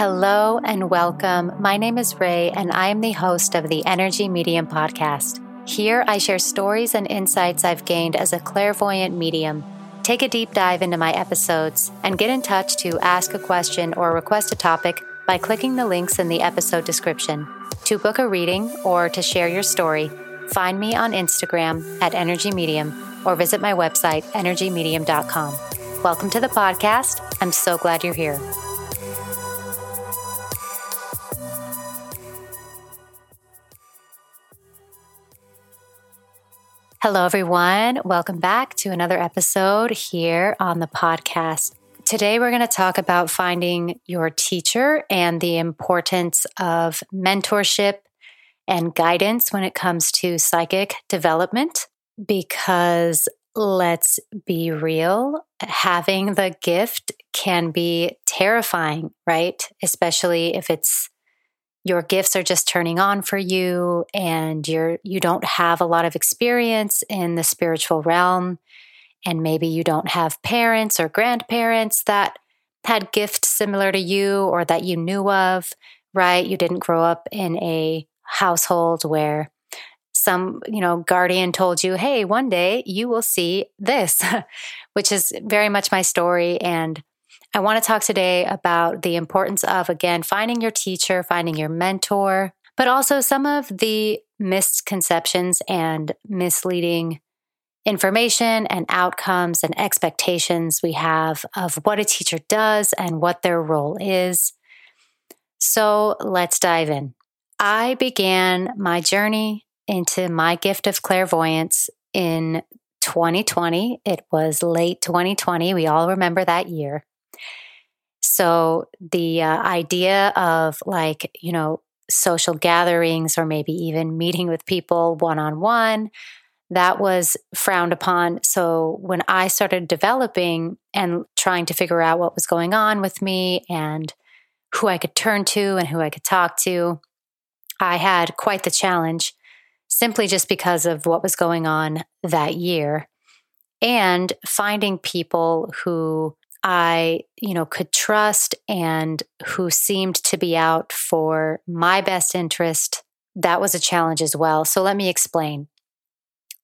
Hello and welcome. My name is Ray, and I am the host of the Energy Medium podcast. Here, I share stories and insights I've gained as a clairvoyant medium. Take a deep dive into my episodes and get in touch to ask a question or request a topic by clicking the links in the episode description. To book a reading or to share your story, find me on Instagram at Energy Medium or visit my website, energymedium.com. Welcome to the podcast. I'm so glad you're here. Hello, everyone. Welcome back to another episode here on the podcast. Today, we're going to talk about finding your teacher and the importance of mentorship and guidance when it comes to psychic development. Because let's be real, having the gift can be terrifying, right? Especially if it's your gifts are just turning on for you and you're you don't have a lot of experience in the spiritual realm. And maybe you don't have parents or grandparents that had gifts similar to you or that you knew of right? You didn't grow up in a household where some you know guardian told you hey one day you will see this which is very much my story. And I want to talk today about the importance of, again, finding your teacher, finding your mentor, but also some of the misconceptions and misleading information and outcomes and expectations we have of what a teacher does and what their role is. So let's dive in. I began my journey into my gift of clairvoyance in 2020. It was late 2020. We all remember that year. So the uh, idea of like, you know, social gatherings or maybe even meeting with people one on one, that was frowned upon. So when I started developing and trying to figure out what was going on with me and who I could turn to and who I could talk to, I had quite the challenge simply just because of what was going on that year and finding people who I, you know, could trust and who seemed to be out for my best interest, that was a challenge as well. So let me explain.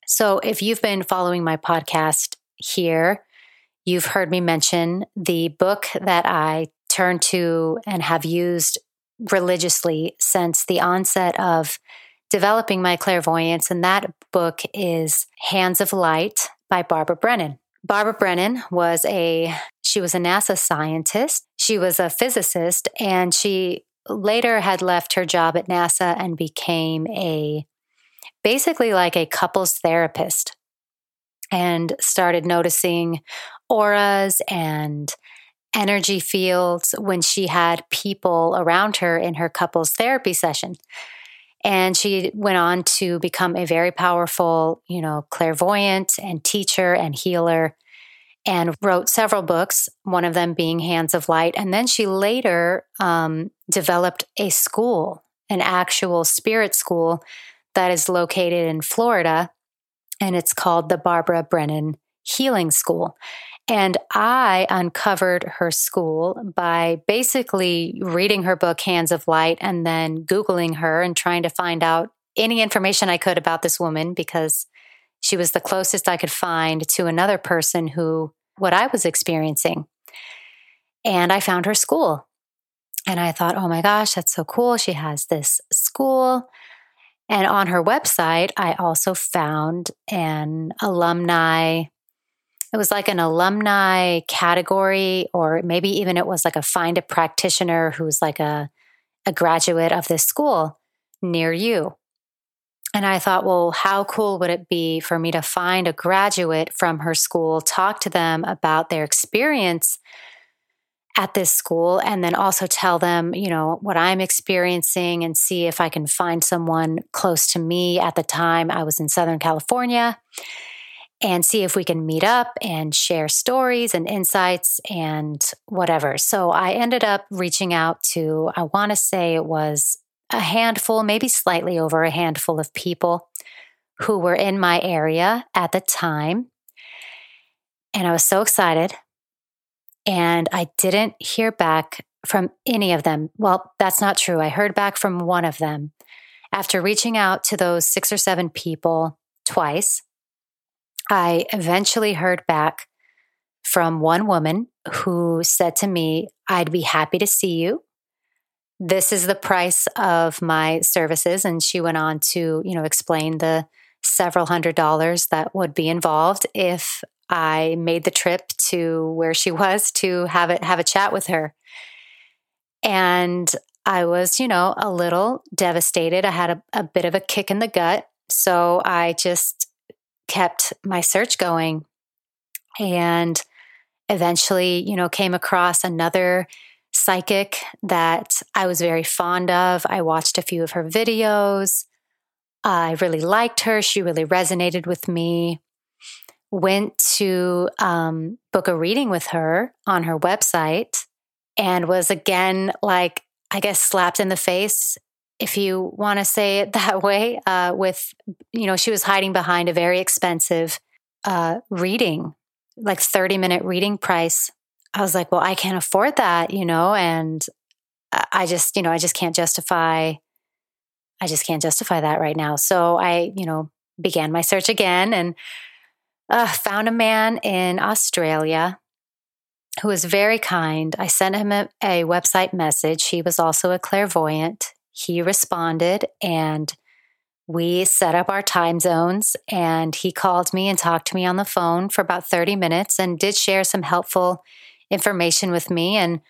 So if you've been following my podcast here, you've heard me mention the book that I turn to and have used religiously since the onset of developing my clairvoyance. And that book is Hands of Light by Barbara Brennan. Barbara Brennan was a she was a NASA scientist. She was a physicist and she later had left her job at NASA and became a basically like a couples therapist and started noticing auras and energy fields when she had people around her in her couples therapy session. And she went on to become a very powerful, you know, clairvoyant and teacher and healer and wrote several books, one of them being Hands of Light. And then she later um, developed a school, an actual spirit school that is located in Florida. And it's called the Barbara Brennan Healing School. And I uncovered her school by basically reading her book, Hands of Light, and then Googling her and trying to find out any information I could about this woman because she was the closest I could find to another person who, what I was experiencing. And I found her school. And I thought, oh my gosh, that's so cool. She has this school. And on her website, I also found an alumni it was like an alumni category, or maybe even it was like a find a practitioner who's like a, a graduate of this school near you. And I thought, well, how cool would it be for me to find a graduate from her school, talk to them about their experience at this school, and then also tell them, you know, what I'm experiencing and see if I can find someone close to me at the time I was in Southern California and see if we can meet up and share stories and insights and whatever. So I ended up reaching out to, I want to say it was a handful, maybe slightly over a handful of people who were in my area at the time. And I was so excited. And I didn't hear back from any of them. Well, that's not true. I heard back from one of them. After reaching out to those six or seven people twice, I eventually heard back from one woman who said to me, I'd be happy to see you. This is the price of my services. And she went on to, you know, explain the several hundred dollars that would be involved if I made the trip to where she was to have it have a chat with her. And I was, you know, a little devastated. I had a, a bit of a kick in the gut. So I just kept my search going and eventually, you know, came across another psychic that I was very fond of. I watched a few of her videos. I really liked her. She really resonated with me. Went to um, book a reading with her on her website and was again like, I guess, slapped in the face, if you want to say it that way, uh, with, you know, she was hiding behind a very expensive uh, reading, like 30 minute reading price. I was like, well, I can't afford that, you know, and I just, you know, I just can't justify, I just can't justify that right now. So I, you know, began my search again and uh, found a man in Australia who was very kind. I sent him a, a website message. He was also a clairvoyant. He responded and we set up our time zones and he called me and talked to me on the phone for about 30 minutes and did share some helpful information with me and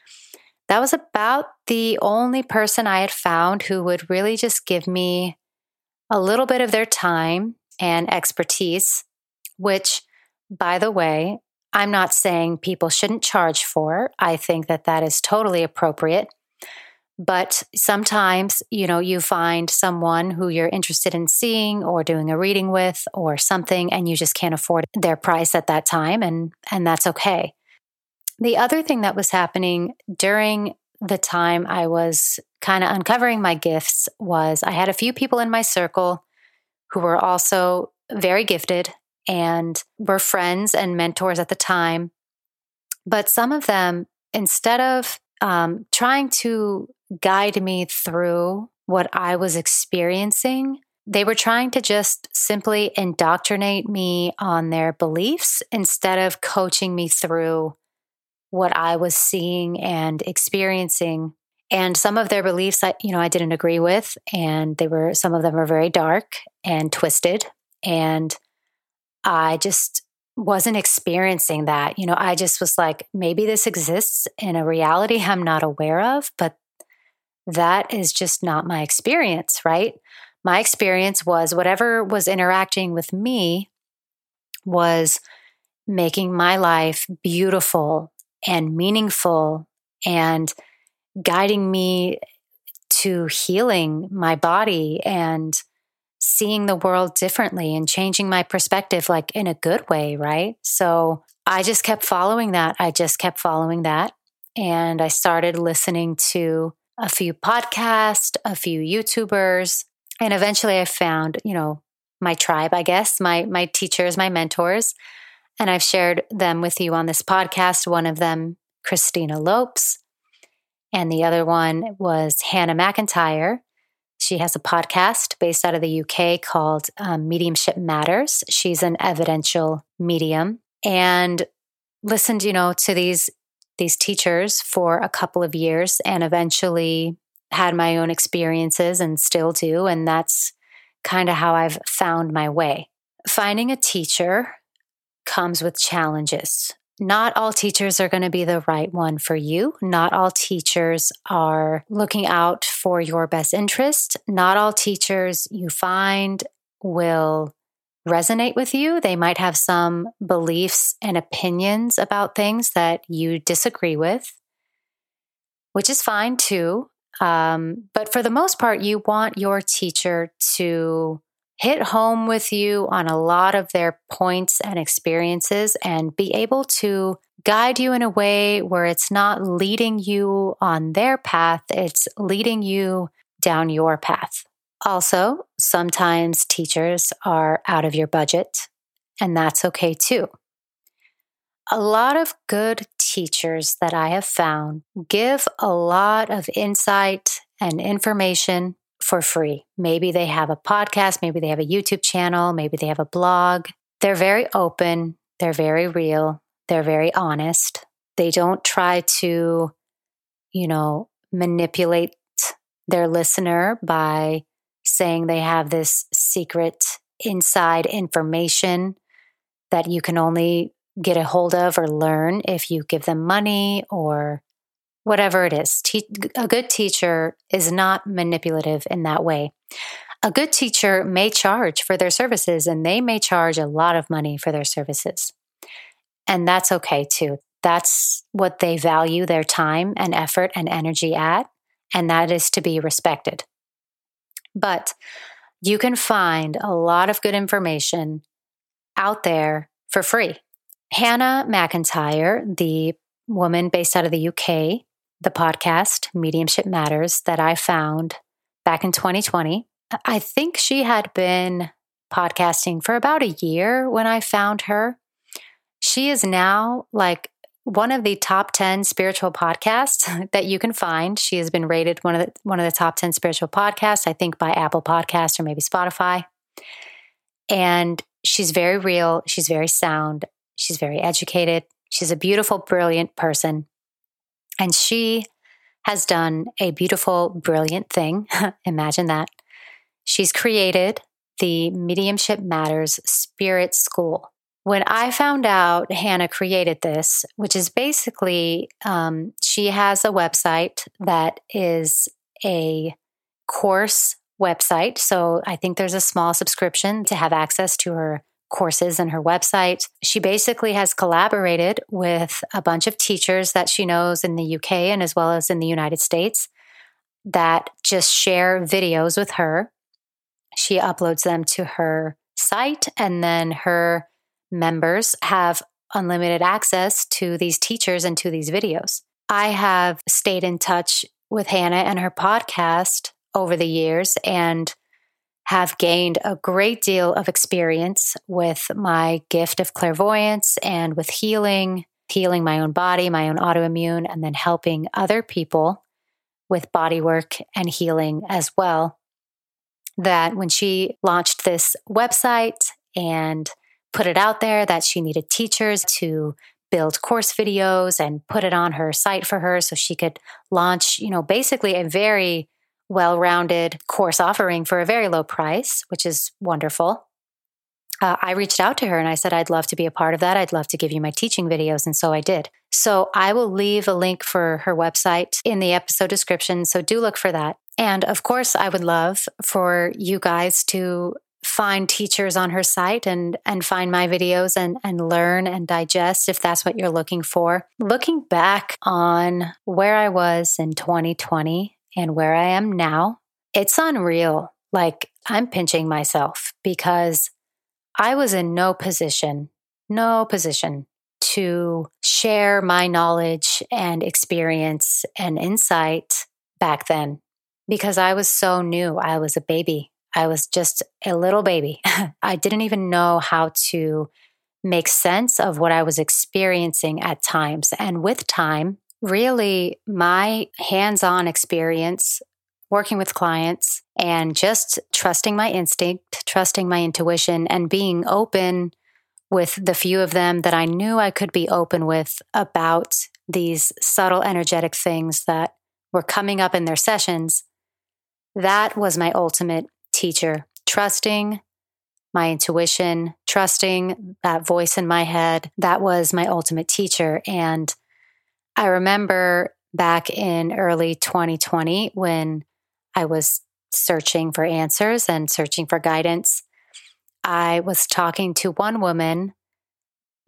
that was about the only person I had found who would really just give me a little bit of their time and expertise, which, by the way, I'm not saying people shouldn't charge for. I think that that is totally appropriate. But sometimes, you know, you find someone who you're interested in seeing or doing a reading with or something, and you just can't afford their price at that time. And, and that's okay. The other thing that was happening during the time I was kind of uncovering my gifts was I had a few people in my circle who were also very gifted and were friends and mentors at the time. But some of them, instead of um, trying to guide me through what I was experiencing. They were trying to just simply indoctrinate me on their beliefs instead of coaching me through what I was seeing and experiencing. And some of their beliefs, I, you know, I didn't agree with, and they were some of them were very dark and twisted, and I just wasn't experiencing that. You know, I just was like, maybe this exists in a reality I'm not aware of, but that is just not my experience, right? My experience was whatever was interacting with me was making my life beautiful and meaningful and guiding me to healing my body and seeing the world differently and changing my perspective, like in a good way, right? So I just kept following that. I just kept following that. And I started listening to a few podcasts, a few YouTubers, and eventually I found, you know, my tribe, I guess, my my teachers, my mentors, and I've shared them with you on this podcast. One of them, Christina Lopes, and the other one was Hannah Macintyre. She has a podcast based out of the UK called um, Mediumship Matters. She's an evidential medium and listened, you know, to these these teachers for a couple of years and eventually had my own experiences and still do. And that's kind of how I've found my way. Finding a teacher comes with challenges. Not all teachers are going to be the right one for you. Not all teachers are looking out for your best interest. Not all teachers you find will resonate with you. They might have some beliefs and opinions about things that you disagree with, which is fine too. Um, but for the most part, you want your teacher to hit home with you on a lot of their points and experiences and be able to guide you in a way where it's not leading you on their path, it's leading you down your path. Also, sometimes teachers are out of your budget, and that's okay too. A lot of good teachers that I have found give a lot of insight and information for free. Maybe they have a podcast, maybe they have a YouTube channel, maybe they have a blog. They're very open, they're very real, they're very honest. They don't try to, you know, manipulate their listener by saying they have this secret inside information that you can only get a hold of or learn if you give them money or whatever it is. Te- a good teacher is not manipulative in that way. A good teacher may charge for their services and they may charge a lot of money for their services. And that's okay too. That's what they value their time and effort and energy at. And that is to be respected. But you can find a lot of good information out there for free. Hannah Macintyre, the woman based out of the UK, the podcast Mediumship Matters that I found back in 2020, I think she had been podcasting for about a year when I found her. She is now like one of the top 10 spiritual podcasts that you can find. She has been rated one of the one of the top 10 spiritual podcasts, I think by Apple Podcasts or maybe Spotify. And she's very real, she's very sound, she's very educated, she's a beautiful, brilliant person. And she has done a beautiful, brilliant thing. Imagine that. She's created the Mediumship Matters Spirit School when I found out Hannah created this, which is basically, um, she has a website that is a course website. So I think there's a small subscription to have access to her courses and her website. She basically has collaborated with a bunch of teachers that she knows in the UK and as well as in the United States that just share videos with her. She uploads them to her site and then her members have unlimited access to these teachers and to these videos. I have stayed in touch with Hannah and her podcast over the years and have gained a great deal of experience with my gift of clairvoyance and with healing, healing my own body, my own autoimmune, and then helping other people with body work and healing as well. That when she launched this website and put it out there that she needed teachers to build course videos and put it on her site for her so she could launch, you know, basically a very well rounded course offering for a very low price, which is wonderful. Uh, I reached out to her and I said, I'd love to be a part of that. I'd love to give you my teaching videos. And so I did. So I will leave a link for her website in the episode description. So do look for that. And of course, I would love for you guys to find teachers on her site and and find my videos and and learn and digest if that's what you're looking for. Looking back on where I was in 2020 and where I am now, it's unreal. Like I'm pinching myself because I was in no position, no position to share my knowledge and experience and insight back then because I was so new. I was a baby. I was just a little baby. I didn't even know how to make sense of what I was experiencing at times. And with time, really, my hands on experience working with clients and just trusting my instinct, trusting my intuition, and being open with the few of them that I knew I could be open with about these subtle energetic things that were coming up in their sessions. That was my ultimate teacher, trusting my intuition, trusting that voice in my head. That was my ultimate teacher. And I remember back in early 2020 when I was searching for answers and searching for guidance, I was talking to one woman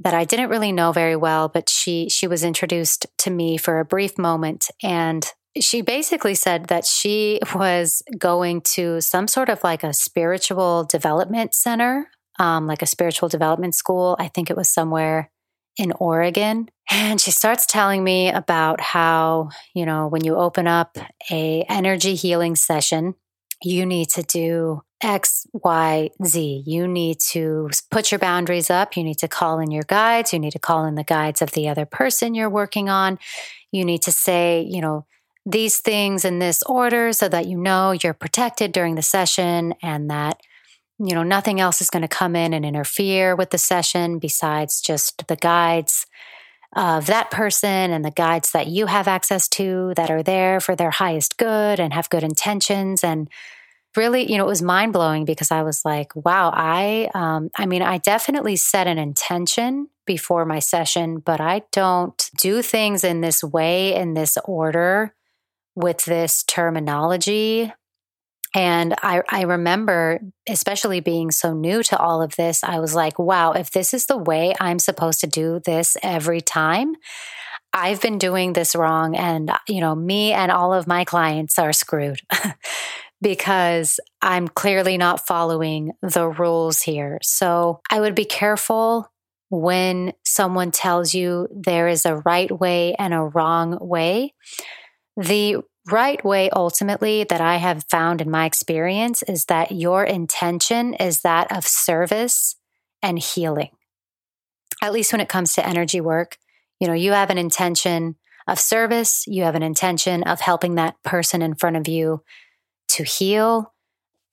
that I didn't really know very well, but she she was introduced to me for a brief moment and she basically said that she was going to some sort of like a spiritual development center, um, like a spiritual development school. I think it was somewhere in Oregon. And she starts telling me about how, you know, when you open up a energy healing session you need to do X, Y, Z. You need to put your boundaries up. You need to call in your guides. You need to call in the guides of the other person you're working on. You need to say, you know, these things in this order so that you know you're protected during the session and that, you know, nothing else is going to come in and interfere with the session besides just the guides of that person and the guides that you have access to that are there for their highest good and have good intentions and really, you know, it was mind blowing because I was like, wow, I, um, I mean, I definitely set an intention before my session, but I don't do things in this way, in this order, with this terminology. And I, I remember, especially being so new to all of this, I was like, wow, if this is the way I'm supposed to do this every time, I've been doing this wrong. And, you know, me and all of my clients are screwed. because I'm clearly not following the rules here. So I would be careful when someone tells you there is a right way and a wrong way. The right way, ultimately, that I have found in my experience is that your intention is that of service and healing. At least when it comes to energy work, you know, you have an intention of service, you have an intention of helping that person in front of you to heal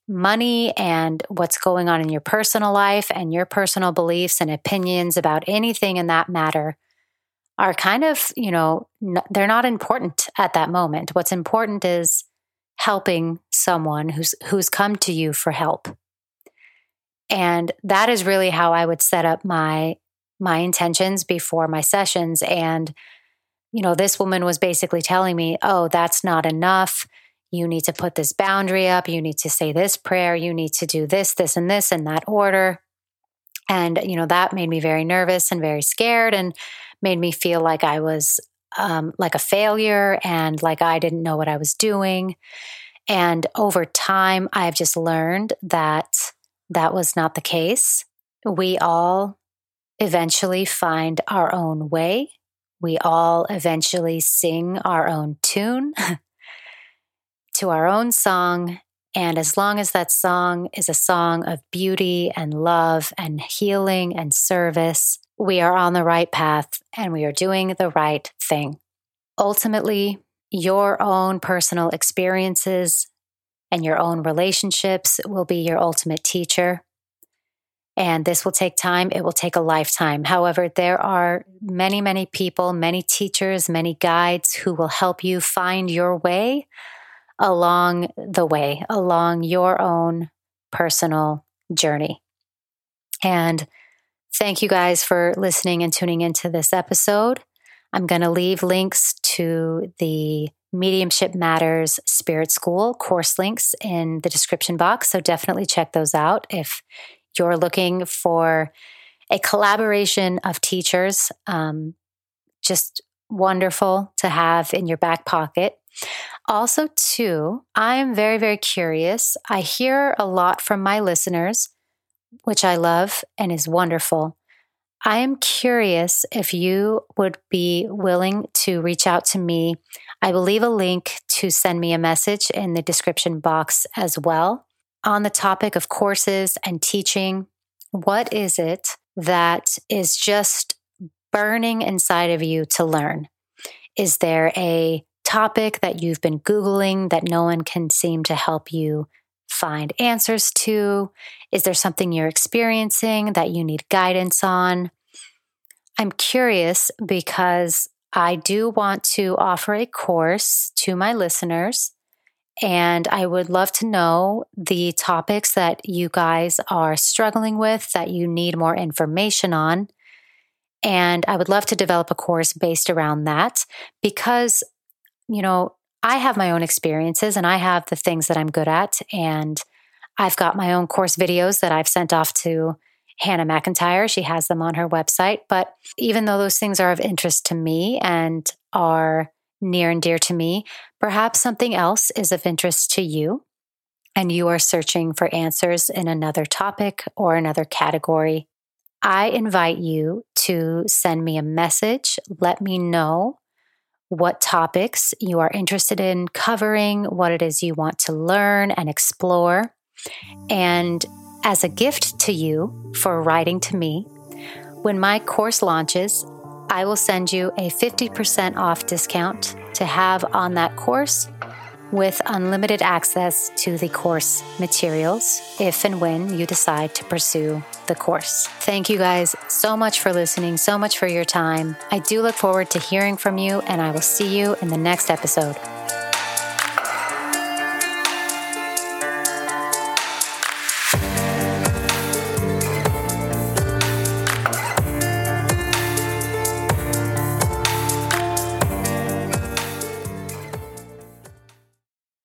money and what's going on in your personal life and your personal beliefs and opinions about anything in that matter are kind of, you know, n- they're not important at that moment. What's important is helping someone who's who's come to you for help. And that is really how I would set up my my intentions before my sessions and you know, this woman was basically telling me, "Oh, that's not enough you need to put this boundary up. You need to say this prayer. You need to do this, this, and this in that order. And, you know, that made me very nervous and very scared and made me feel like I was um, like a failure and like I didn't know what I was doing. And over time, I've just learned that that was not the case. We all eventually find our own way. We all eventually sing our own tune. to our own song. And as long as that song is a song of beauty and love and healing and service, we are on the right path and we are doing the right thing. Ultimately, your own personal experiences and your own relationships will be your ultimate teacher. And this will take time. It will take a lifetime. However, there are many, many people, many teachers, many guides who will help you find your way along the way, along your own personal journey. And thank you guys for listening and tuning into this episode. I'm going to leave links to the Mediumship Matters Spirit School course links in the description box. So definitely check those out if you're looking for a collaboration of teachers. Um, just wonderful to have in your back pocket. Also, too, I am very, very curious. I hear a lot from my listeners, which I love and is wonderful. I am curious if you would be willing to reach out to me. I will leave a link to send me a message in the description box as well. On the topic of courses and teaching, what is it that is just burning inside of you to learn? Is there a topic that you've been Googling that no one can seem to help you find answers to? Is there something you're experiencing that you need guidance on? I'm curious because I do want to offer a course to my listeners, and I would love to know the topics that you guys are struggling with, that you need more information on. And I would love to develop a course based around that because you know, I have my own experiences and I have the things that I'm good at. And I've got my own course videos that I've sent off to Hannah Macintyre. She has them on her website. But even though those things are of interest to me and are near and dear to me, perhaps something else is of interest to you. And you are searching for answers in another topic or another category. I invite you to send me a message. Let me know what topics you are interested in covering, what it is you want to learn and explore. And as a gift to you for writing to me, when my course launches, I will send you a 50% off discount to have on that course with unlimited access to the course materials if and when you decide to pursue the course. Thank you guys so much for listening, so much for your time. I do look forward to hearing from you, and I will see you in the next episode.